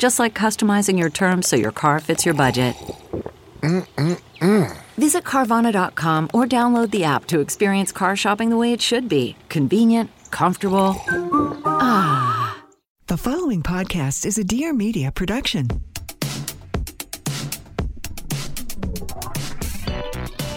Just like customizing your terms so your car fits your budget. Mm-mm-mm. Visit Carvana.com or download the app to experience car shopping the way it should be convenient, comfortable. Ah. The following podcast is a Dear Media production.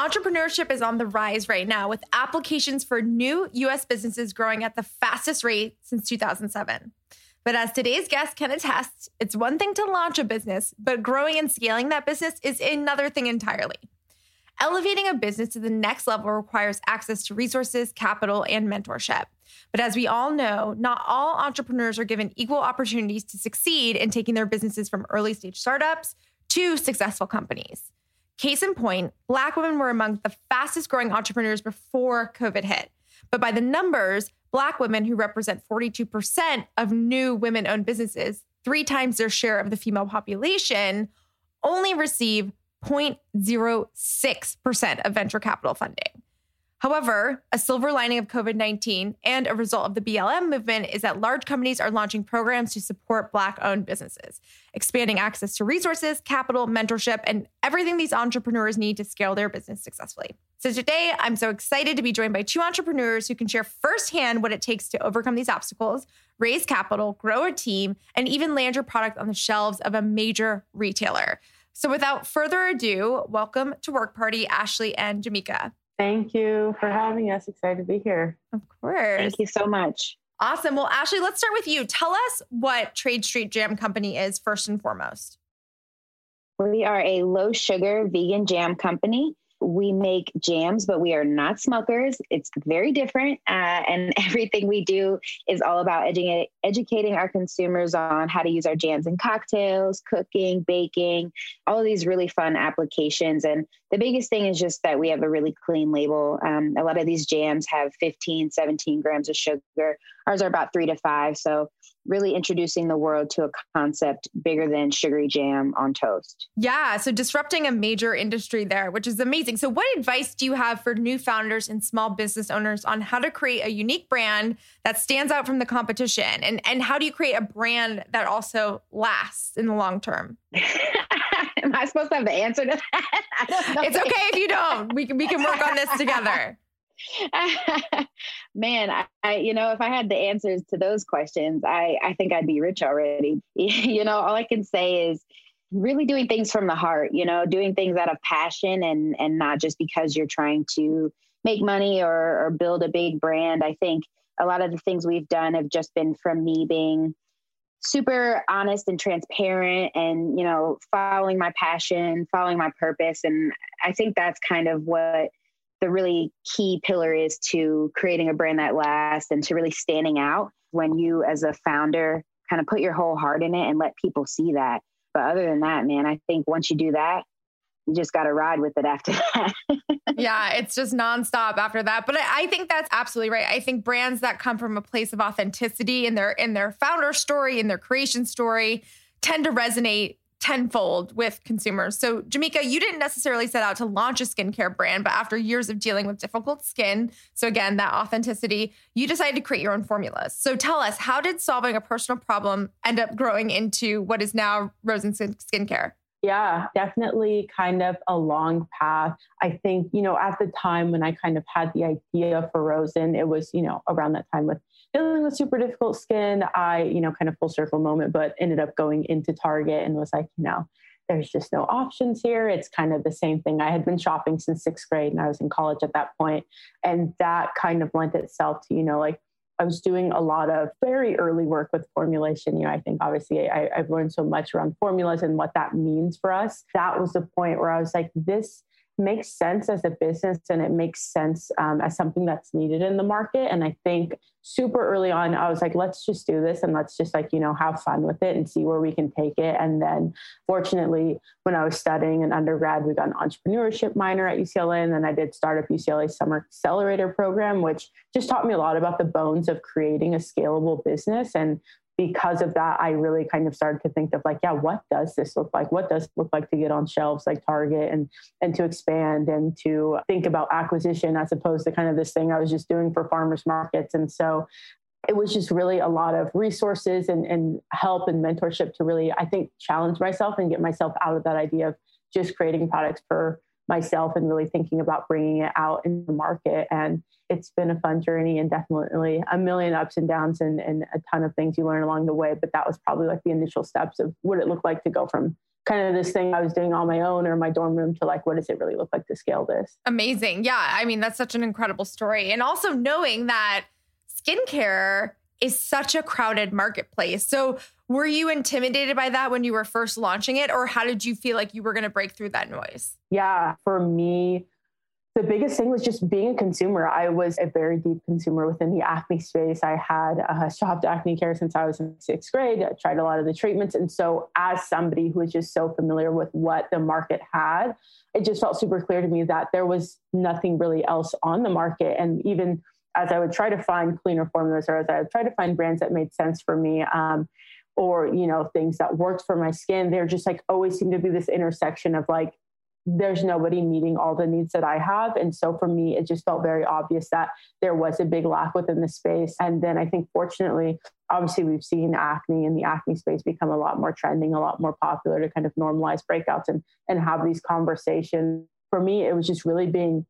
Entrepreneurship is on the rise right now with applications for new US businesses growing at the fastest rate since 2007. But as today's guest can attest, it's one thing to launch a business, but growing and scaling that business is another thing entirely. Elevating a business to the next level requires access to resources, capital, and mentorship. But as we all know, not all entrepreneurs are given equal opportunities to succeed in taking their businesses from early stage startups to successful companies. Case in point, Black women were among the fastest growing entrepreneurs before COVID hit. But by the numbers, Black women who represent 42% of new women owned businesses, three times their share of the female population, only receive 0.06% of venture capital funding. However, a silver lining of COVID 19 and a result of the BLM movement is that large companies are launching programs to support Black owned businesses, expanding access to resources, capital, mentorship, and everything these entrepreneurs need to scale their business successfully. So today, I'm so excited to be joined by two entrepreneurs who can share firsthand what it takes to overcome these obstacles, raise capital, grow a team, and even land your product on the shelves of a major retailer. So without further ado, welcome to Work Party, Ashley and Jamika. Thank you for having us. Excited to be here. Of course. Thank you so much. Awesome. Well, Ashley, let's start with you. Tell us what Trade Street Jam Company is first and foremost. We are a low sugar vegan jam company we make jams, but we are not Smucker's. It's very different. Uh, and everything we do is all about edu- educating our consumers on how to use our jams in cocktails, cooking, baking, all these really fun applications. And the biggest thing is just that we have a really clean label. Um, a lot of these jams have 15, 17 grams of sugar. Ours are about three to five. So really introducing the world to a concept bigger than sugary jam on toast. Yeah, so disrupting a major industry there, which is amazing. So, what advice do you have for new founders and small business owners on how to create a unique brand that stands out from the competition? And, and how do you create a brand that also lasts in the long term? Am I supposed to have the answer to that? It's okay if you don't. We can, we can work on this together. Man, I, I, you know, if I had the answers to those questions, I, I think I'd be rich already. you know, all I can say is really doing things from the heart, you know, doing things out of passion and and not just because you're trying to make money or, or build a big brand. I think a lot of the things we've done have just been from me being super honest and transparent and you know following my passion following my purpose and i think that's kind of what the really key pillar is to creating a brand that lasts and to really standing out. when you, as a founder, kind of put your whole heart in it and let people see that. But other than that, man, I think once you do that, you just got to ride with it after that. yeah, it's just nonstop after that. But I, I, think that's absolutely right. I think brands that come from a place of authenticity in their in their founder story, in their creation story, tend to resonate tenfold with consumers. So, Jamika, you didn't necessarily set out to launch a skincare brand, but after years of dealing with difficult skin, so again, that authenticity, you decided to create your own formulas. So, tell us, how did solving a personal problem end up growing into what is now Rosen Skincare? Yeah, definitely kind of a long path. I think, you know, at the time when I kind of had the idea for Rosen, it was, you know, around that time with dealing with super difficult skin. I, you know, kind of full circle moment, but ended up going into Target and was like, you know, there's just no options here. It's kind of the same thing. I had been shopping since sixth grade and I was in college at that point, And that kind of lent itself to, you know, like I was doing a lot of very early work with formulation. You know, I think obviously I, I've learned so much around formulas and what that means for us. That was the point where I was like, this makes sense as a business and it makes sense um, as something that's needed in the market. And I think super early on, I was like, let's just do this and let's just like, you know, have fun with it and see where we can take it. And then fortunately, when I was studying in undergrad, we got an entrepreneurship minor at UCLA. And then I did start up UCLA Summer Accelerator program, which just taught me a lot about the bones of creating a scalable business and because of that, I really kind of started to think of like, yeah, what does this look like? What does it look like to get on shelves like Target and and to expand and to think about acquisition as opposed to kind of this thing I was just doing for farmers markets. And so it was just really a lot of resources and, and help and mentorship to really, I think, challenge myself and get myself out of that idea of just creating products for myself and really thinking about bringing it out in the market. And it's been a fun journey and definitely a million ups and downs and, and a ton of things you learn along the way. But that was probably like the initial steps of what it looked like to go from kind of this thing I was doing on my own or my dorm room to like, what does it really look like to scale this? Amazing. Yeah. I mean, that's such an incredible story. And also knowing that skincare is such a crowded marketplace. So, were you intimidated by that when you were first launching it, or how did you feel like you were going to break through that noise? Yeah, for me, the biggest thing was just being a consumer. I was a very deep consumer within the acne space. I had uh, shopped acne care since I was in sixth grade. I tried a lot of the treatments. And so, as somebody who was just so familiar with what the market had, it just felt super clear to me that there was nothing really else on the market. And even as I would try to find cleaner formulas or as I would try to find brands that made sense for me, um, or you know things that worked for my skin, there just like always seemed to be this intersection of like there's nobody meeting all the needs that I have. And so for me, it just felt very obvious that there was a big lack within the space. And then I think, fortunately, obviously, we've seen acne and the acne space become a lot more trending, a lot more popular to kind of normalize breakouts and, and have these conversations. For me, it was just really being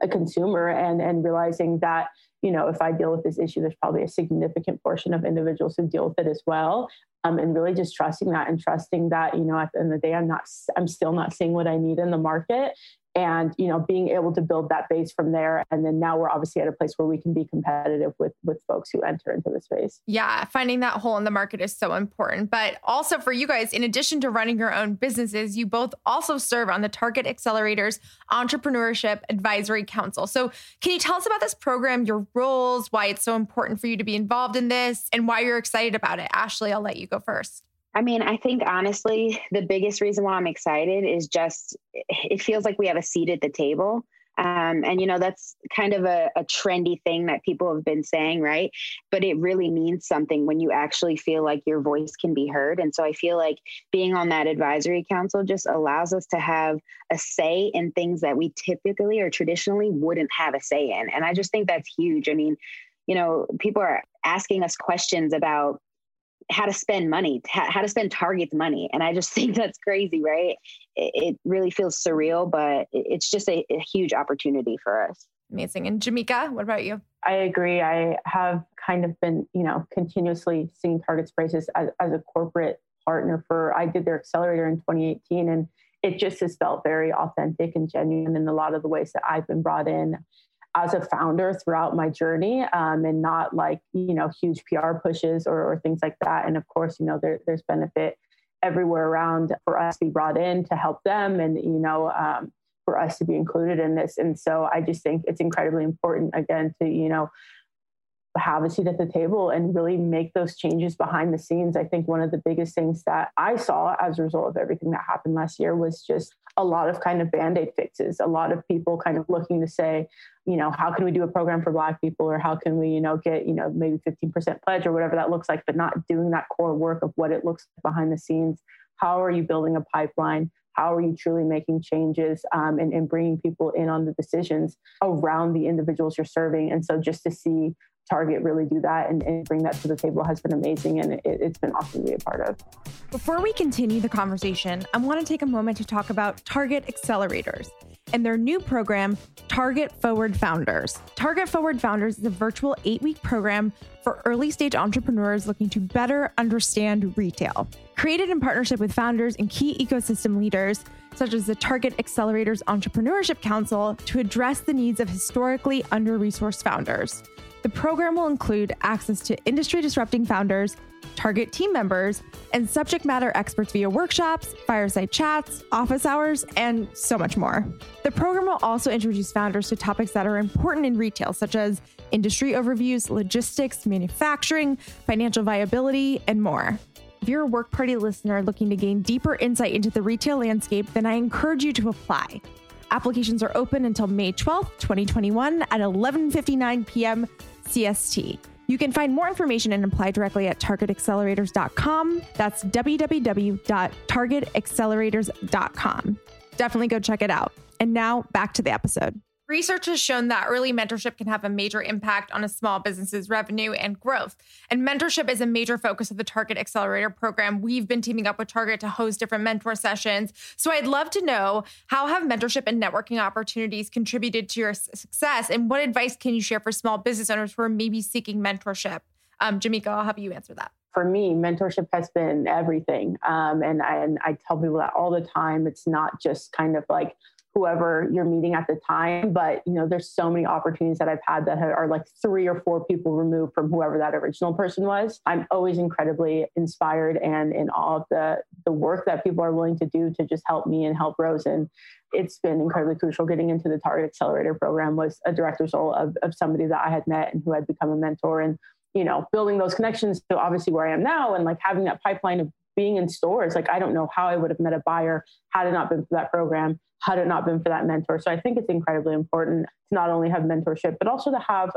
a consumer and and realizing that you know if i deal with this issue there's probably a significant portion of individuals who deal with it as well. Um, and really just trusting that and trusting that you know at the end of the day i'm not i'm still not seeing what i need in the market and you know being able to build that base from there. And then now we're obviously at a place where we can be competitive with with folks who enter into the space. Yeah finding that hole in the market is so important. But also for you guys in addition to running your own businesses you both also serve on the target accelerators entrepreneurship advisory council. So can you tell us about this program your roles why it's so important for you to be involved in this and why you're excited about it? Ashley i'll let you go first I mean, I think honestly, the biggest reason why I'm excited is just it feels like we have a seat at the table. Um, and, you know, that's kind of a, a, trendy thing that people have been saying, right? But it really means something when you actually feel like your voice can be heard. And so I feel like being on that advisory council just allows us to have a say in things that we typically or traditionally wouldn't have a say in. And I just think that's huge. I mean, you know, people are asking us questions about how to spend money, how to spend Target's money. And I just think that's crazy, right? It, really feels surreal, but it's just a, a huge opportunity for us. Amazing. And Jamika, what about you? I agree. I have kind of been, you know, continuously seeing Target's prices as, as a corporate partner for, I did their accelerator in 2018 and it just has felt very authentic and genuine in a lot of the ways that I've been brought in as a founder throughout my journey um, and not like you know huge pr pushes or, or things like that. And of course you know there, there's benefit everywhere around for us to be brought in to help them and you know um, for us to be included in this. And so i just think it's incredibly important again to you know have a seat at the table and really make those changes behind the scenes. I think one of the biggest things that I saw as a result of everything that happened last year was just a lot of kind of band-aid fixes, a lot of people kind of looking to say, you know, how can we do a program for black people or how can we, you know, get, you know, maybe 15% pledge or whatever that looks like, but not doing that core work of what it looks like behind the scenes. How are you building a pipeline? How are you truly making changes um, and, and bringing people in on the decisions around the individuals you're serving? And so just to see Target really do that and, and bring that to the table has been amazing and it, has been awesome to be a part of. Before we continue the conversation, I want to take a moment to talk about Target Accelerators and their new program, Target Forward Founders. Target Forward Founders is a virtual eight week program for early stage entrepreneurs looking to better understand retail. Created in partnership with founders and key ecosystem leaders, such as the Target Accelerators Entrepreneurship Council, to address the needs of historically under resourced founders. The program will include access to industry disrupting founders, target team members, and subject matter experts via workshops, fireside chats, office hours, and so much more. The program will also introduce founders to topics that are important in retail, such as industry overviews, logistics, manufacturing, financial viability, and more. If you're a work party listener looking to gain deeper insight into the retail landscape, then I encourage you to apply. Applications are open until May 12th, 2021 at 11:59 p.m. CST. You can find more information and apply directly at targetaccelerators.com. That's www.targetaccelerators.com. Definitely go check it out. And now back to the episode. Research has shown that early mentorship can have a major impact on a small business's revenue and growth. And mentorship is a major focus of the Target Accelerator program. We've been teaming up with Target to host different mentor sessions. So I'd love to know how have mentorship and networking opportunities contributed to your success and what advice can you share for small business owners who are maybe seeking mentorship? Um, Jamika, I'll have you answer that for me, mentorship has been everything. Um, and, I, and I tell people that all the time. It's not just kind of like, whoever you're meeting at the time but you know there's so many opportunities that i've had that are like three or four people removed from whoever that original person was. I'm always incredibly inspired and in awe of the the work that people are willing to do to just help me and help rosen it's been incredibly crucial. Getting into the target accelerator program was a direct result of, of somebody that i had met and who had become a mentor and you know building those connections to obviously where i am now and like having that pipeline of being in stores like i don't know how i would have met a buyer had it not been for that program had it not been for that mentor. So I think it's incredibly important to not only have mentorship, but also to have,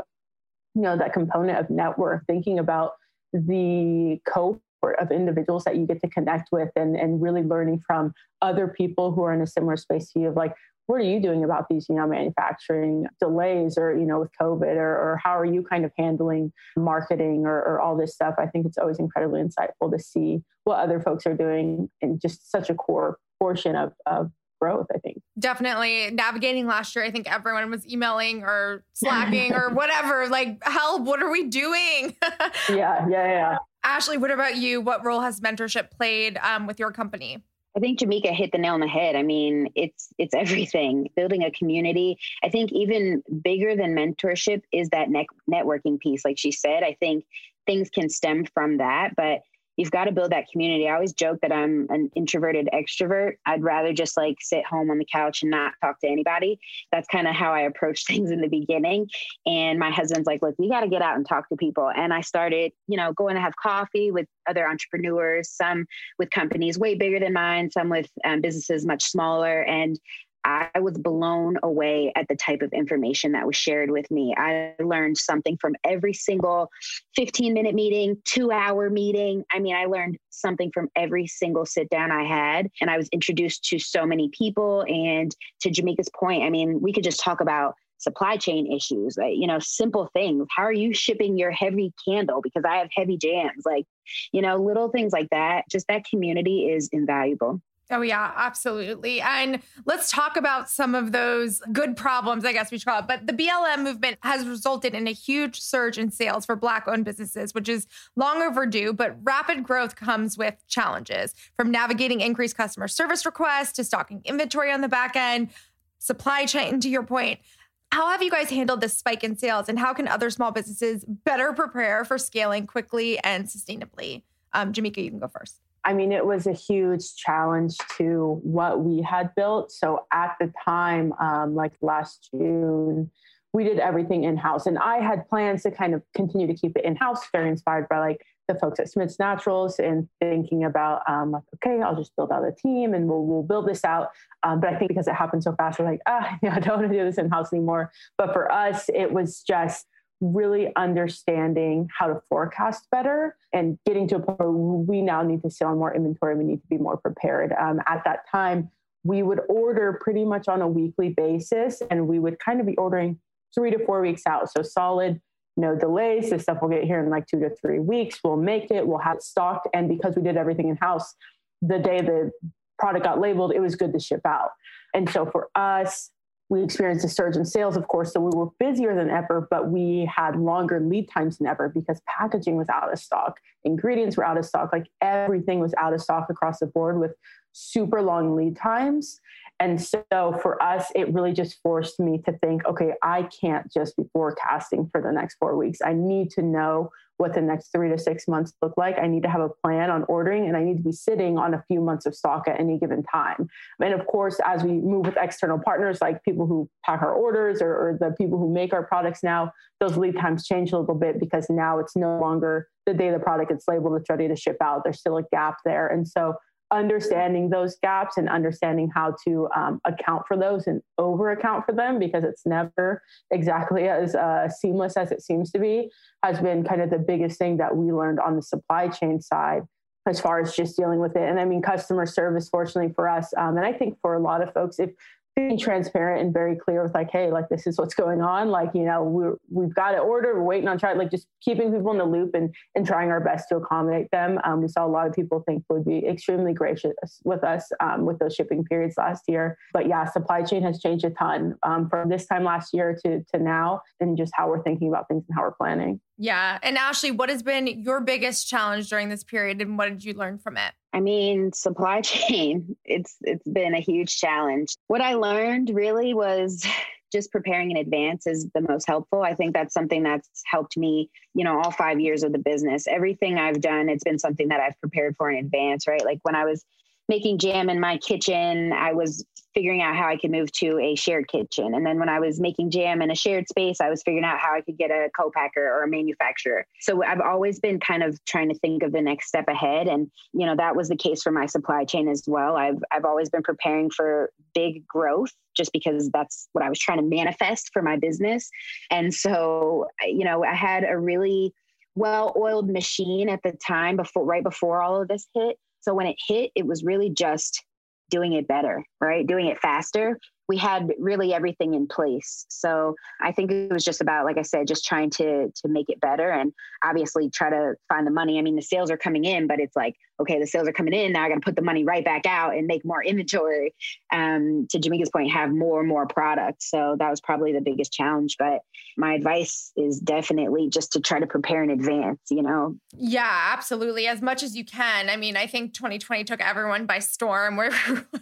you know, that component of network, thinking about the cohort of individuals that you get to connect with and, and really learning from other people who are in a similar space to you of like, what are you doing about these, you know, manufacturing delays or, you know, with COVID or, or how are you kind of handling marketing or, or all this stuff? I think it's always incredibly insightful to see what other folks are doing in just such a core portion of, of growth, I think. Definitely navigating last year. I think everyone was emailing or slacking or whatever, like, help, what are we doing? yeah, yeah, yeah. Ashley, what about you? What role has mentorship played um, with your company? I think Jamika hit the nail on the head. I mean, it's it's everything. Building a community. I think even bigger than mentorship is that ne- networking piece. Like she said, I think things can stem from that, but you've got to build that community. I always joke that I'm an introverted extrovert. I'd rather just like sit home on the couch and not talk to anybody. That's kind of how I approach things in the beginning. And my husband's like, look, we got to get out and talk to people. And I started, you know, going to have coffee with other entrepreneurs, some with companies way bigger than mine, some with um, businesses much smaller. And I was blown away at the type of information that was shared with me. I learned something from every single 15 minute meeting, two hour meeting. I mean, I learned something from every single sit down I had. And I was introduced to so many people. And to Jamika's point, I mean, we could just talk about supply chain issues, like, you know, simple things. How are you shipping your heavy candle? Because I have heavy jams, like, you know, little things like that. Just that community is invaluable. Oh, yeah, absolutely. And let's talk about some of those good problems, I guess we should call it. But the BLM movement has resulted in a huge surge in sales for Black owned businesses, which is long overdue. But rapid growth comes with challenges from navigating increased customer service requests to stocking inventory on the back end, supply chain, to your point. How have you guys handled this spike in sales, and how can other small businesses better prepare for scaling quickly and sustainably? Um, Jamika, you can go first. I mean, it was a huge challenge to what we had built. So at the time, um, like last June, we did everything in house. And I had plans to kind of continue to keep it in house, very inspired by like the folks at Schmidt's Naturals and thinking about um, like, okay, I'll just build out a team and we'll we'll build this out. Um, but I think because it happened so fast, we're like, ah, yeah, I don't want to do this in house anymore. But for us, it was just really understanding how to forecast better and getting to a point where we now need to sell on more inventory. We need to be more prepared. Um, at that time, we would order pretty much on a weekly basis and we would kind of be ordering three to four weeks out. So solid, no delays. This stuff will get here in like two to three weeks. We'll make it, we'll have it stocked. And because we did everything in house, the day the product got labeled, it was good to ship out. And so for us, we experienced a surge in sales, of course. So we were busier than ever, but we had longer lead times than ever because packaging was out of stock, ingredients were out of stock, like everything was out of stock across the board with super long lead times. And so for us, it really just forced me to think, okay, I can't just be forecasting for the next four weeks. I need to know what the next three to six months look like. I need to have a plan on ordering and I need to be sitting on a few months of stock at any given time. And of course, as we move with external partners, like people who pack our orders or, or the people who make our products now, those lead times change a little bit because now it's no longer the day the product gets labeled, it's ready to ship out. There's still a gap there. And so understanding those gaps and understanding how to um, account for those and over account for them because it's never exactly as uh, seamless as it seems to be has been kind of the biggest thing that we learned on the supply chain side as far as just dealing with it. And i mean customer service fortunately for us um, and i think for a lot of folks if being transparent and very clear with like, hey, like this is what's going on. Like, you know, we're, we've got to order, we're waiting on try, like just keeping people in the loop and, and trying our best to accommodate them. Um, we saw a lot of people think would be extremely gracious with us um, with those shipping periods last year. But yeah, supply chain has changed a ton um, from this time last year to, to now and just how we're thinking about things and how we're planning. Yeah. And Ashley, what has been your biggest challenge during this period and what did you learn from it? I mean, supply chain, it's it's been a huge challenge. What I learned really was just preparing in advance is the most helpful. I think that's something that's helped me, you know, all 5 years of the business. Everything I've done, it's been something that I've prepared for in advance, right? Like when I was making jam in my kitchen, I was figuring out how I could move to a shared kitchen. And then when I was making jam in a shared space, I was figuring out how I could get a co-packer or a manufacturer. So I've always been kind of trying to think of the next step ahead. And, you know, that was the case for my supply chain as well. I've, I've always been preparing for big growth just because that's what I was trying to manifest for my business. And so, you know, I had a really well-oiled machine at the time before, right before all of this hit. So when it hit, it was really just doing it better, right? Doing it faster we had really everything in place. So I think it was just about, like I said, just trying to to make it better and obviously try to find the money. I mean, the sales are coming in, but it's like, okay, the sales are coming in. Now I got to put the money right back out and make more inventory. Um, to Jamika's point, have more and more product. So that was probably the biggest challenge. But my advice is definitely just to try to prepare in advance. You know? Yeah, absolutely. As much as you can. I mean, I think 2020 took everyone by storm. We're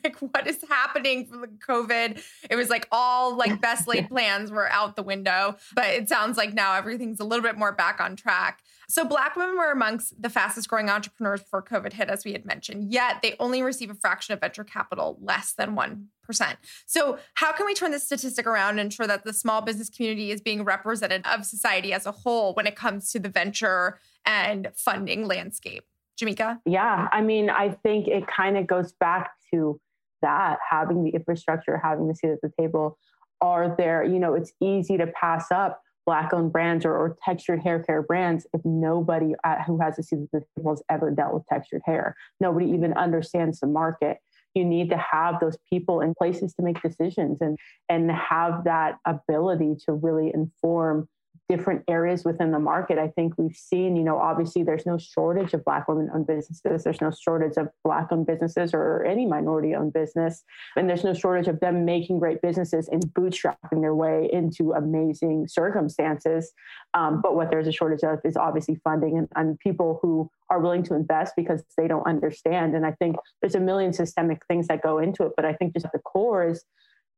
like, what is happening from the COVID? It was like all like best laid plans were out the window. But it sounds like now everything's a little bit more back on track. So Black women were amongst the fastest growing entrepreneurs before COVID hit, as we had mentioned. Yet they only receive a fraction of venture capital, less than one percent. So how can we turn this statistic around and ensure that the small business community is being represented of society as a whole when it comes to the venture and funding landscape? Jamika? Yeah, I mean, I think it kind of goes back to that, having the infrastructure, having the seat at the table, are there, you know, it's easy to pass up black owned brands or, or, textured hair care brands if nobody at, who has a seat at the table has ever dealt with textured hair. Nobody even understands the market. You need to have those people in places to make decisions and and have that ability to really inform different areas within the market. I think we've seen, you know, obviously there's no shortage of Black women owned businesses. There's no shortage of Black owned businesses or any minority owned business. And there's no shortage of them making great businesses and bootstrapping their way into amazing circumstances. Um, but what there's a shortage of is obviously funding and, and people who are willing to invest because they don't understand. And I think there's a million systemic things that go into it. But I think just at the core is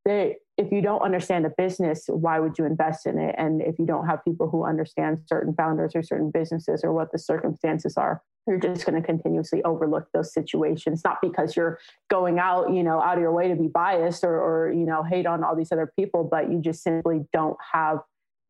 they if you don't understand a business why would you invest in it? And if you don't have people who understand certain founders or certain businesses or what the circumstances are you're just going to continuously overlook those situations. Not because you're going out you know out of your way to be biased or, or you know hate on all these other people but you just simply don't have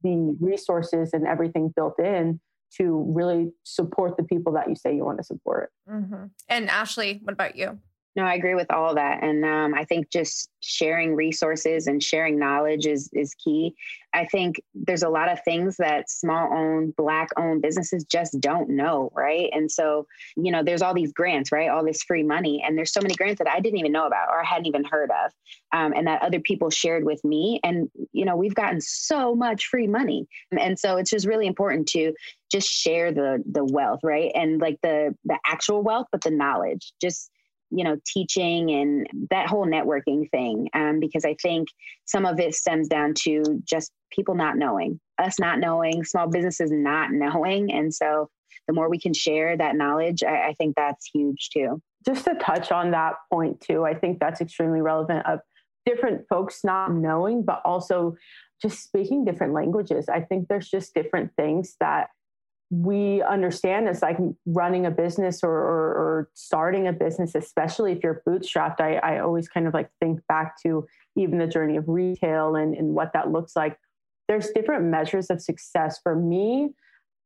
the resources and everything built in to really support the people that you say you want to support. Mm-hmm. and ashley what about you no, I agree with all that. And um, I think just sharing resources and sharing knowledge is, is key. I think there's a lot of things that small owned, Black owned businesses just don't know, right? And so, you know, there's all these grants, right? All this free money. And there's so many grants that I didn't even know about or I hadn't even heard of um, and that other people shared with me. And, you know, we've gotten so much free money. And so it's just really important to just share the the wealth, right? And like the the actual wealth, but the knowledge. Just you know teaching and that whole networking thing um, because i think some of it stems down to just people not knowing us not knowing small businesses not knowing. And so the more we can share that knowledge I, I think that's huge too. Just to touch on that point too i think that's extremely relevant of different folks not knowing but also just speaking different languages. I think there's just different things that we understand as like running a business or, or, or, starting a business, especially if you're bootstrapped. I, I always kind of like think back to even the journey of retail and, and what that looks like. There's different measures of success. For me,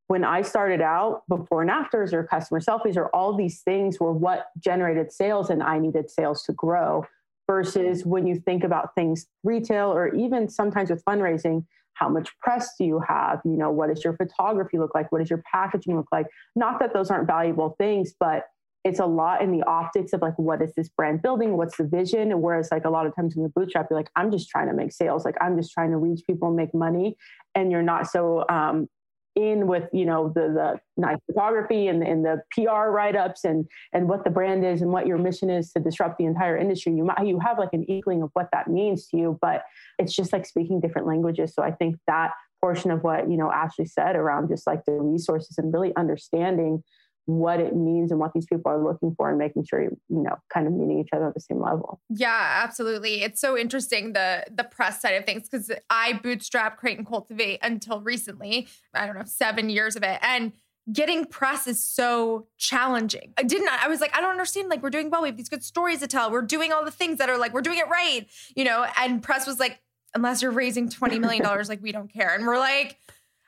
when I started out, before and afters or customer selfies or all these things were what generated sales, and I needed sales to grow. Versus when you think about things retail or even sometimes with fundraising, how much press do you have? You know what does your photography look like? What does your packaging look like? Not that those aren't valuable things but it's a lot in the optics of like what is this brand building? What's the vision? And whereas like a lot of times in the bootstrap you're like i'm just trying to make sales. Like i'm just trying to reach people and make money. And you're not so um, in with you know the the nice photography and, and the PR write-ups and and what the brand is and what your mission is to disrupt the entire industry. You might you have like an inkling of what that means to you, but it's just like speaking different languages. So I think that portion of what you know Ashley said around just like the resources and really understanding what it means and what these people are looking for and making sure you know kind of meeting each other at the same level yeah absolutely it's so interesting the the press side of things because i bootstrap create and cultivate until recently i don't know seven years of it and getting press is so challenging. I didn't I was like I don't understand like we're doing well we have these good stories to tell. We're doing all the things that are like we're doing it right, you know, and press was like unless you're raising 20 million dollars like we don't care. And we're like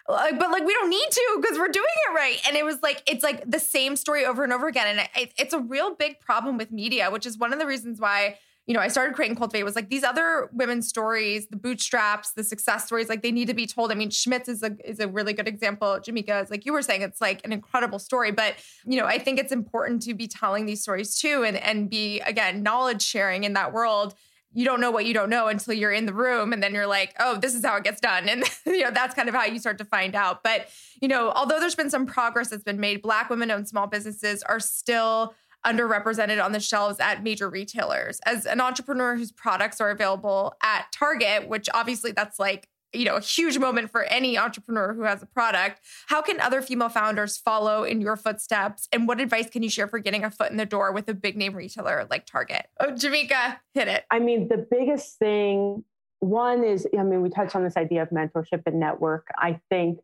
like, but like we don't need to because we're doing it right. And it was like it's like the same story over and over again. And it, it's a real big problem with media, which is one of the reasons why you know I started Create and Cultivate was like these other women's stories, the bootstraps, the success stories, like they need to be told. I mean, Schmidt's is a is a really good example. Jamika is like you were saying, it's like an incredible story. But you know, I think it's important to be telling these stories too, and and be again knowledge sharing in that world you don't know what you don't know until you're in the room and then you're like oh this is how it gets done. And you know that's kind of how you start to find out. But you know although there's been some progress that's been made black women owned small businesses are still underrepresented on the shelves at major retailers. As an entrepreneur whose products are available at target which obviously that's like you know a huge moment for any entrepreneur who has a product. How can other female founders follow in your footsteps? And what advice can you share for getting a foot in the door with a big name retailer like target? Oh jamika hit it. I mean the biggest thing one is i mean we touched on this idea of mentorship and network. I think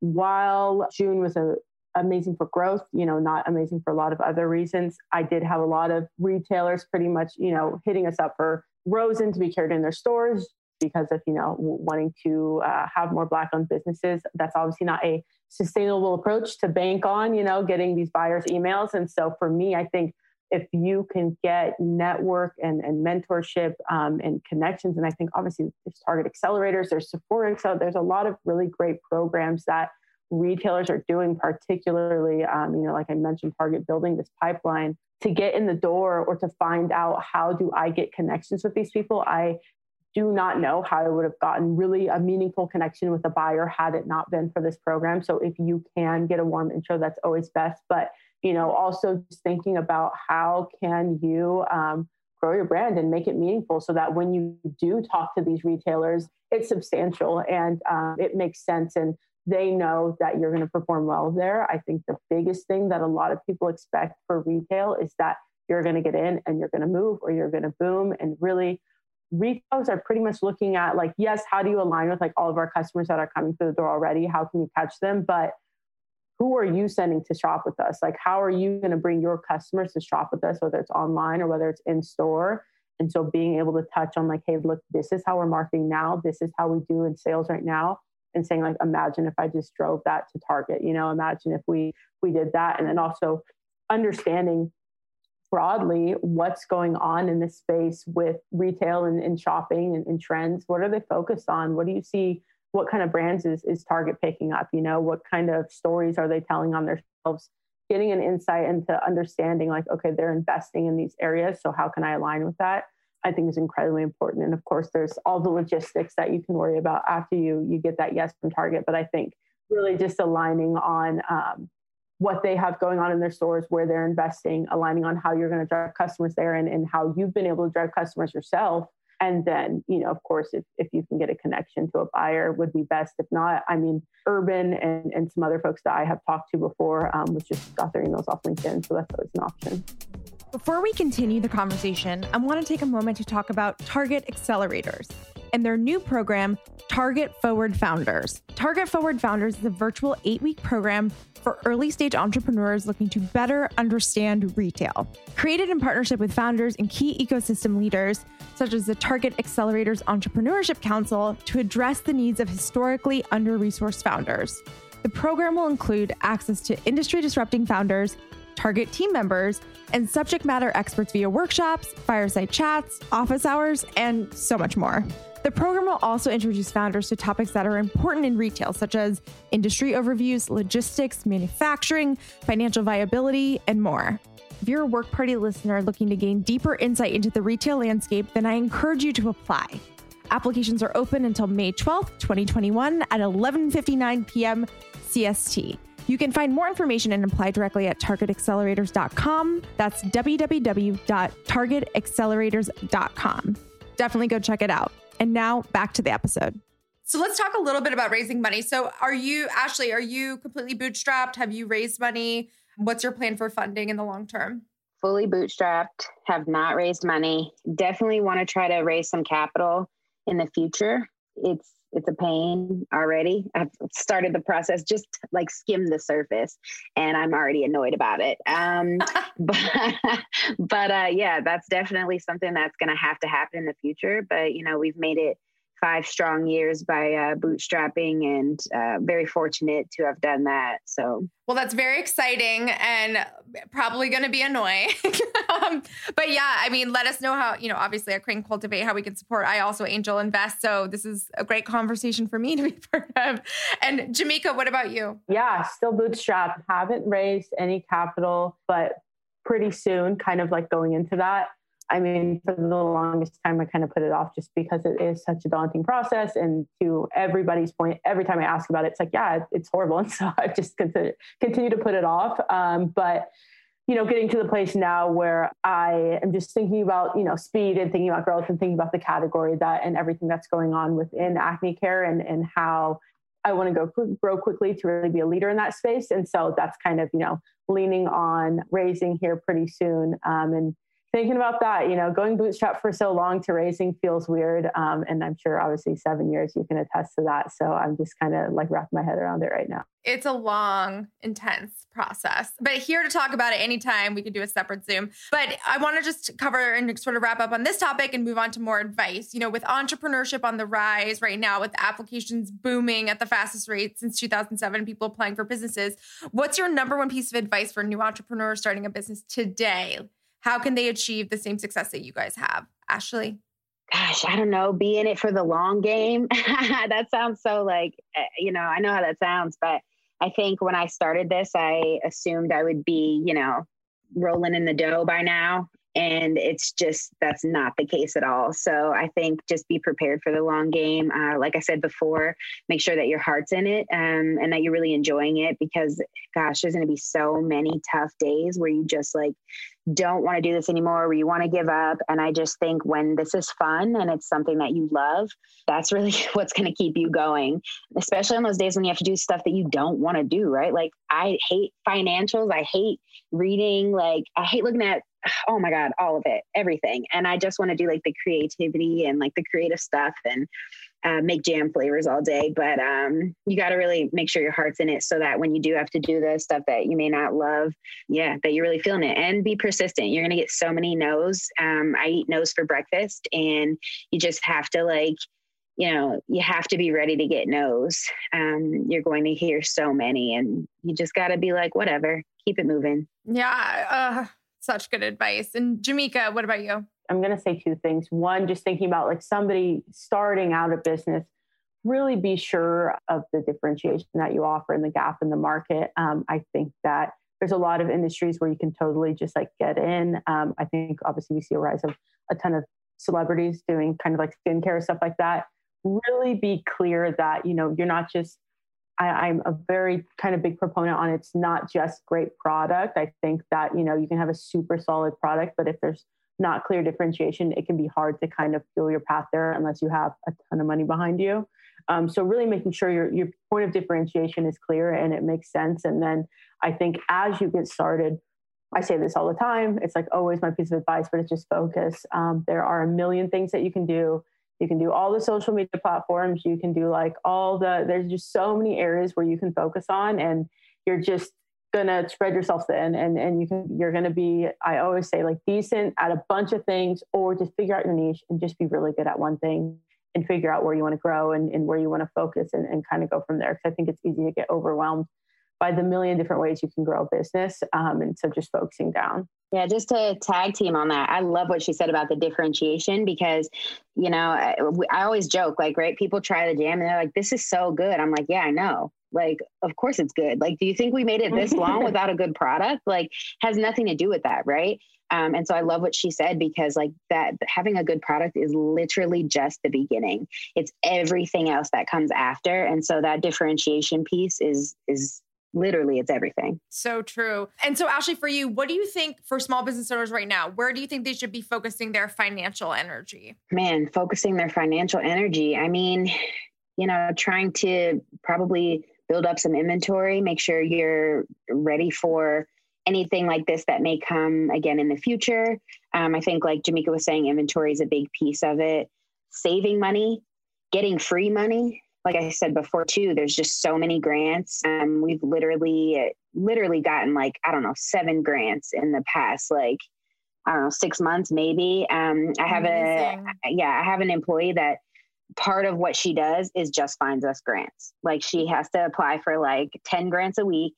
while june was a amazing for growth you know not amazing for a lot of other reasons i did have a lot of retailers pretty much you know hitting us up for rosen to be carried in their stores because of you know wanting to uh, have more black owned businesses that's obviously not a sustainable approach to bank on you know getting these buyers emails. And so for me i think if you can get network and, and mentorship um, and connections and i think obviously there's target accelerators there's sephora so there's a lot of really great programs that retailers are doing particularly um, you know like i mentioned target building this pipeline. To get in the door or to find out how do i get connections with these people i do not know how I would have gotten really a meaningful connection with a buyer had it not been for this program. So if you can get a warm intro, that's always best. But you know, also just thinking about how can you um, grow your brand and make it meaningful, so that when you do talk to these retailers, it's substantial and um, it makes sense, and they know that you're going to perform well there. I think the biggest thing that a lot of people expect for retail is that you're going to get in and you're going to move or you're going to boom and really retailers are pretty much looking at like, yes, how do you align with like all of our customers that are coming through the door already? How can you catch them? But who are you sending to shop with us? Like, how are you going to bring your customers to shop with us, whether it's online or whether it's in store? And so being able to touch on like, hey, look, this is how we're marketing now. This is how we do in sales right now. And saying like, imagine if I just drove that to Target, you know, imagine if we we did that. And then also understanding broadly what's going on in this space with retail and, and shopping and, and, trends. What are they focused on? What do you see? What kind of brands is, is Target picking up? You know, what kind of stories are they telling on their shelves? Getting an insight into understanding, like, okay, they're investing in these areas. So, how can I align with that? I think is incredibly important. And of course, there's all the logistics that you can worry about after you you get that yes from Target. But I think really just aligning on um, what they have going on in their stores, where they're investing, aligning on how you're going to drive customers there and, and how you've been able to drive customers yourself. And then, you know, of course, if, if you can get a connection to a buyer would be best. If not, I mean, Urban and, and some other folks that I have talked to before, um, which just got their emails off LinkedIn. So that's always an option. Before we continue the conversation, I want to take a moment to talk about Target Accelerators and their new program, Target Forward Founders. Target Forward Founders is a virtual eight week program for early stage entrepreneurs looking to better understand retail. Created in partnership with founders and key ecosystem leaders, such as the Target Accelerators Entrepreneurship Council, to address the needs of historically under resourced founders. The program will include access to industry disrupting founders, Target team members, and subject matter experts via workshops, fireside chats, office hours, and so much more. The program will also introduce founders to topics that are important in retail, such as industry overviews, logistics, manufacturing, financial viability, and more. If you're a work party listener looking to gain deeper insight into the retail landscape, then I encourage you to apply. Applications are open until May 12th, 2021 at 11:59 p.m. CST. You can find more information and apply directly at targetaccelerators.com. That's www.targetaccelerators.com. Definitely go check it out. And now back to the episode. So let's talk a little bit about raising money. So are you Ashley, are you completely bootstrapped? Have you raised money? What's your plan for funding in the long term? Fully bootstrapped, have not raised money. Definitely want to try to raise some capital in the future. It's it's a pain already. I've started the process, just like skim the surface, and I'm already annoyed about it. Um, but but uh, yeah, that's definitely something that's going to have to happen in the future. But you know, we've made it five strong years by uh, bootstrapping and uh, very fortunate to have done that. So, well, that's very exciting and probably going to be annoying. um, but yeah, I mean, let us know how, you know, obviously at Create and Cultivate, how we can support. I also angel invest. So, this is a great conversation for me to be part of. And Jamika, what about you? Yeah, still bootstrapped. Haven't raised any capital, but pretty soon, kind of like going into that. I mean, for the longest time, I kind of put it off just because it is such a daunting process. And to everybody's point, every time I ask about it, it's like, yeah, it's horrible. And so I've just continue, continue to put it off. Um, but, you know, getting to the place now where I am just thinking about, you know, speed and thinking about growth and thinking about the category that and everything that's going on within acne care and, and how I want to go grow quickly to really be a leader in that space. And so that's kind of, you know, leaning on raising here pretty soon. Um, and thinking about that, you know, going bootstrap for so long to raising feels weird. Um, and I'm sure obviously seven years you can attest to that. So I'm just kind of like wrapping my head around it right now. It's a long, intense process. But here to talk about it anytime, we could do a separate Zoom. But I want to just cover and sort of wrap up on this topic and move on to more advice. You know, with entrepreneurship on the rise right now, with applications booming at the fastest rate since 2007, people applying for businesses, what's your number one piece of advice for new entrepreneurs starting a business today? How can they achieve the same success that you guys have? Ashley? Gosh, I don't know. Be in it for the long game. that sounds so like, eh, you know, I know how that sounds, but I think when I started this, I assumed I would be, you know, rolling in the dough by now. And it's just, that's not the case at all. So I think just be prepared for the long game. Uh, like I said before, make sure that your heart's in it um, and that you're really enjoying it because, gosh, there's going to be so many tough days where you just like don't want to do this anymore, where you want to give up. And I just think when this is fun and it's something that you love, that's really what's going to keep you going, especially on those days when you have to do stuff that you don't want to do, right? Like I hate financials. I hate reading. Like I hate looking at oh my God, all of it, everything. And I just want to do like the creativity and like the creative stuff and uh, make jam flavors all day. But um, you got to really make sure your heart's in it so that when you do have to do the stuff that you may not love, yeah, that you're really feeling it and be persistent. You're going to get so many no's. Um, I eat no's for breakfast and you just have to like, you know, you have to be ready to get no's. Um, you're going to hear so many and you just got to be like, whatever, keep it moving. Yeah. Uh, such good advice. And Jamika, what about you? I'm going to say two things. One, just thinking about like somebody starting out a business, really be sure of the differentiation that you offer and the gap in the market. Um, I think that there's a lot of industries where you can totally just like get in. Um, I think obviously we see a rise of a ton of celebrities doing kind of like skincare stuff like that. Really be clear that you know you're not just. I, I'm a very kind of big proponent on it's not just great product. I think that you know you can have a super solid product, but if there's not clear differentiation, it can be hard to kind of feel your path there unless you have a ton of money behind you. Um, so really making sure your your point of differentiation is clear and it makes sense. And then I think as you get started, I say this all the time. It's like always my piece of advice, but it's just focus. Um, there are a million things that you can do. You can do all the social media platforms. You can do like all the. There's just so many areas where you can focus on, and you're just gonna spread yourself thin and and you can you're gonna be i always say like decent at a bunch of things or just figure out your niche and just be really good at one thing and figure out where you want to grow and, and where you want to focus and, and kind of go from there because i think it's easy to get overwhelmed by the million different ways you can grow a business um, and so just focusing down yeah, just to tag team on that, I love what she said about the differentiation because, you know, I, I, always joke like, right? People try the jam and they're like, "This is so good." I'm like, "Yeah, I know." Like, of course it's good. Like, do you think we made it this long without a good product? Like, has nothing to do with that, right? Um, and so I love what she said because, like, that having a good product is literally just the beginning. It's everything else that comes after, and so that differentiation piece is is literally it's everything. So true. And so, Ashley, for you, what do you think for small business owners right now? Where do you think they should be focusing their financial energy? Man, focusing their financial energy. I mean, you know, trying to probably build up some inventory, make sure you're ready for anything like this that may come again in the future. Um, I think, like Jamika was saying, inventory is a big piece of it. Saving money, getting free money. Like I said before, too, there's just so many grants. Um, we've literally, literally gotten like, I don't know, seven grants in the past, like, I don't know, six months maybe. Um, I have Amazing. a, yeah, I have an employee that part of what she does is just finds us grants. Like she has to apply for like 10 grants a week.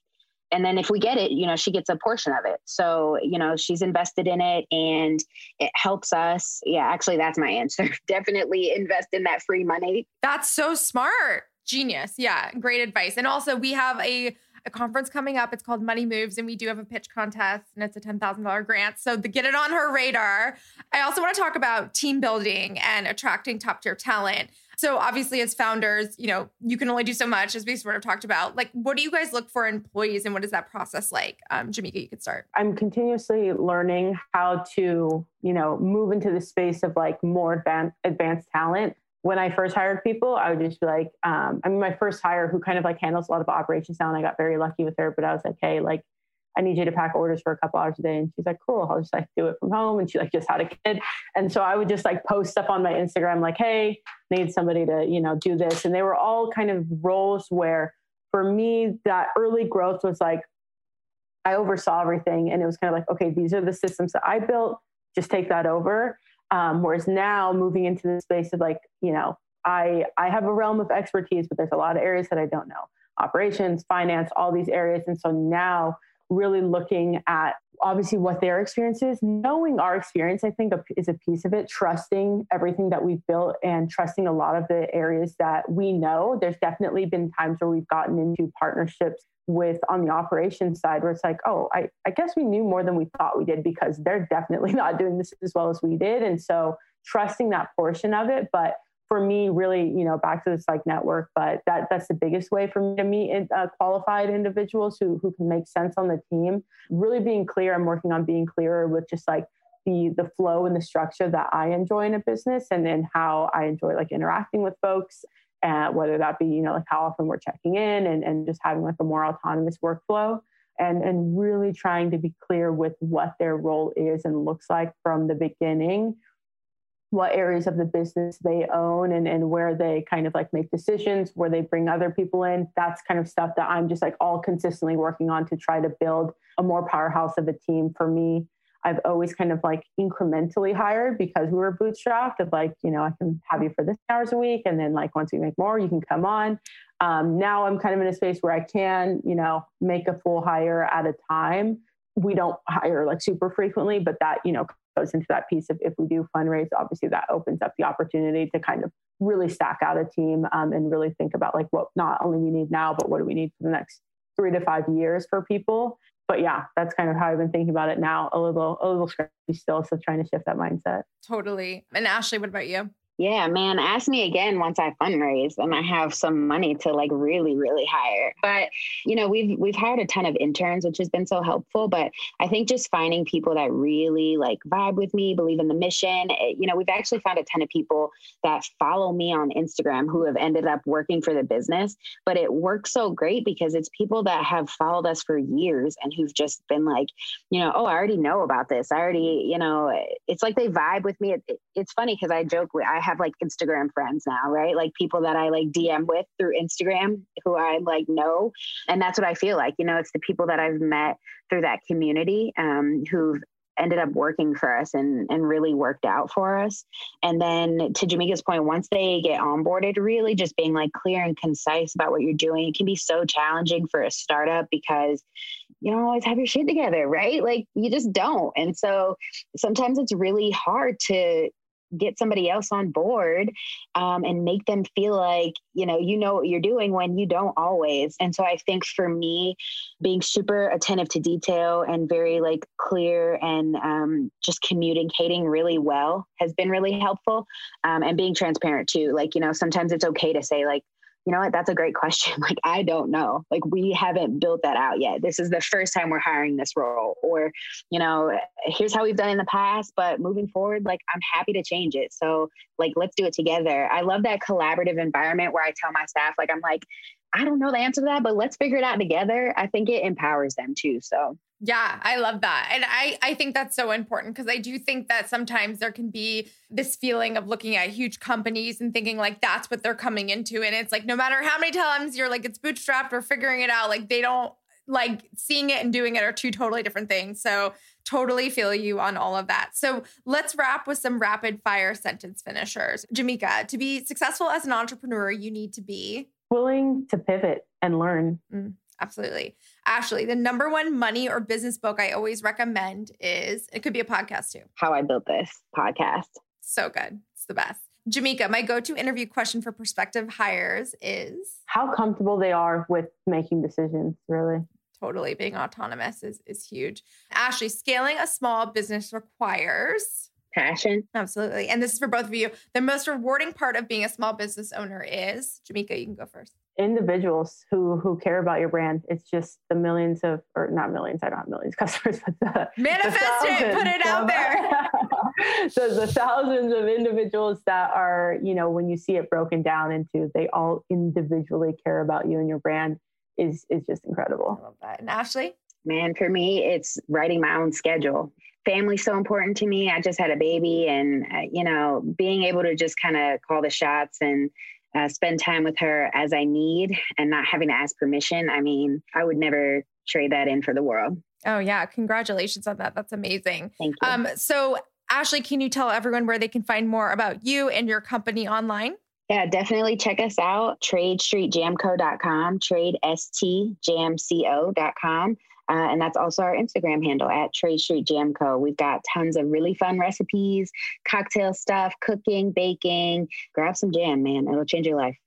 And then if we get it, you know, she gets a portion of it. So, you know, she's invested in it and it helps us. Yeah, actually, that's my answer. Definitely invest in that free money. That's so smart. Genius. Yeah, great advice. And also, we have a a conference coming up. It's called Money Moves, and we do have a pitch contest, and it's a $10,000 grant. So to get it on her radar. I also want to talk about team building and attracting top tier talent. So obviously, as founders, you know, you can only do so much, as we sort of talked about. Like, what do you guys look for in employees, and what is that process like? Um, Jamika, you could start. I'm continuously learning how to, you know, move into the space of like more advanced, advanced talent when I first hired people, I would just be like, um, I mean, my first hire who kind of like handles a lot of operations now, and I got very lucky with her, but I was like, hey, like, I need you to pack orders for a couple hours a day. And she's like, cool, I'll just like do it from home. And she like just had a kid. And so I would just like post stuff on my Instagram, like, hey, need somebody to, you know, do this. And they were all kind of roles where for me, that early growth was like, I oversaw everything. And it was kind of like, okay, these are the systems that I built, just take that over. Um, whereas now moving into the space of like, you know, I I have a realm of expertise, but there's a lot of areas that I don't know. Operations, finance, all these areas. And so now really looking at obviously what their experience is, knowing our experience, I think is a piece of it, trusting everything that we've built and trusting a lot of the areas that we know. There's definitely been times where we've gotten into partnerships with on the operations side where it's like, oh, I, I guess we knew more than we thought we did because they're definitely not doing this as well as we did. And so trusting that portion of it. But for me, really, you know, back to this like network, but that that's the biggest way for me to meet uh, qualified individuals who who can make sense on the team. Really being clear. I'm working on being clearer with just like the the flow and the structure that I enjoy in a business, and then how I enjoy like interacting with folks uh, whether that be, you know, like how often we're checking in and, and just having like a more autonomous workflow. and and really trying to be clear with what their role is and looks like from the beginning what areas of the business they own and, and where they kind of like make decisions where they bring other people in that's kind of stuff that i'm just like all consistently working on to try to build a more powerhouse of a team for me I've always kind of like incrementally hired because we were bootstrapped of like, you know, I can have you for this hours a week. And then like once we make more, you can come on. Um, now I'm kind of in a space where I can, you know, make a full hire at a time. We don't hire like super frequently, but that, you know, goes into that piece of if we do fundraise, obviously that opens up the opportunity to kind of really stack out a team um, and really think about like what not only we need now, but what do we need for the next three to five years for people but yeah, that's kind of how I've been thinking about it now. A little, a little scrappy still, so trying to shift that mindset. Totally. And Ashley, what about you? Yeah, man, ask me again once I fundraise and I have some money to like really, really hire. But you know, we've we've hired a ton of interns, which has been so helpful. But I think just finding people that really like vibe with me, believe in the mission. It, eh, you know, we've actually found a ton of people that follow me on Instagram who have ended up working for the business. But it works so great because it's people that have followed us for years and who've just been like, you know, oh, I already know about this. I already, you know, it's like they vibe with me. It, it, it's funny because I joke I have like Instagram friends now, right? Like people that I like DM with through Instagram who I like know. And that's what I feel like. You know, it's the people that I've met through that community um, who've ended up working for us and, and really worked out for us. And then to Jamika's point, once they get onboarded, really just being like clear and concise about what you're doing, it can be so challenging for a startup because you don't always have your shit together, right? Like you just don't. And so sometimes it's really hard to get somebody else on board um, and make them feel like you know you know what you're doing when you don't always. And so i think for me being super attentive to detail and very like clear and um, just communicating really well has been really helpful um, and being transparent too. Like you know sometimes it's okay to say like you know what, that's a great question. Like, I don't know. Like, we haven't built that out yet. This is the first time we're hiring this role. Or, you know, here's how we've done in the past, but moving forward, like, I'm happy to change it. So, like, let's do it together. I love that collaborative environment where I tell my staff, like, I'm like, I don't know the answer to that, but let's figure it out together. I think it empowers them too. So yeah, I love that. And I, I think that's so important because I do think that sometimes there can be this feeling of looking at huge companies and thinking like that's what they're coming into. And it's like no matter how many times you're like it's bootstrapped or figuring it out, like they don't like seeing it and doing it are two totally different things. So totally feel you on all of that. So let's wrap with some rapid fire sentence finishers. Jamika, to be successful as an entrepreneur, you need to be willing to pivot and learn. Mm, absolutely. Ashley, the number one money or business book I always recommend is it could be a podcast too. How I Built This podcast. So good. It's the best. Jamika, my go to interview question for prospective hires is how comfortable they are with making decisions, really. Totally. Being autonomous is, is huge. Ashley, scaling a small business requires passion. Absolutely. And this is for both of you. The most rewarding part of being a small business owner is Jamika, you can go first. Individuals who who care about your brand. It's just the millions of or not millions, I don't have millions of customers, but the manifest the it, put it out there. so the thousands of individuals that are, you know, when you see it broken down into they all individually care about you and your brand is is just incredible. I love that. And Ashley? Man, for me, it's writing my own schedule family's so important to me. I just had a baby, and uh, you know, being able to just kind of call the shots and uh, spend time with her as I need, and not having to ask permission. I mean, I would never trade that in for the world. Oh yeah, congratulations on that. That's amazing. Thank you. Um, so Ashley, can you tell everyone where they can find more about you and your company online? Yeah, definitely check us out. TradeStreetJamco.com, TradeStJamco.com. Uh, and that's also our Instagram handle at Trade Street Jam Co. We've got tons of really fun recipes, cocktail stuff, cooking, baking. Grab some jam, man. It'll change your life.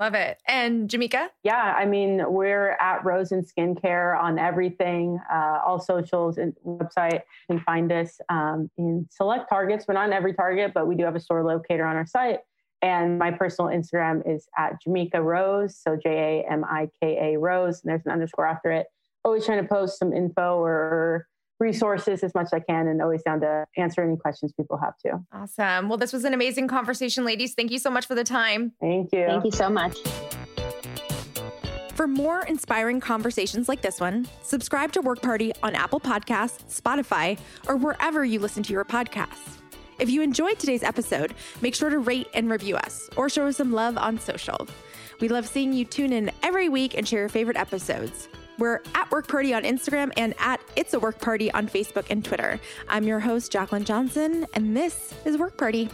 Love it. And Jamika? Yeah, I mean, we're at Rosen Skincare on everything, uh, all socials and website. You can find us um, in select targets. We're not in every target, but we do have a store locator on our site. And my personal Instagram is at Jamika Rose. So J A M I K A Rose. And there's an underscore after it always trying to post some info or resources as much as I can and always down to answer any questions people have too. Awesome. Well, this was an amazing conversation, ladies. Thank you so much for the time. Thank you. Thank you so much. For more inspiring conversations like this one, subscribe to Work Party on Apple Podcasts, Spotify, or wherever you listen to your podcasts. If you enjoyed today's episode, make sure to rate and review us or show us some love on social. We love seeing you tune in every week and share your favorite episodes. We're at Work Party on Instagram and at It's a Work Party on Facebook and Twitter. I'm your host, Jaclyn Johnson, and this is Work Party.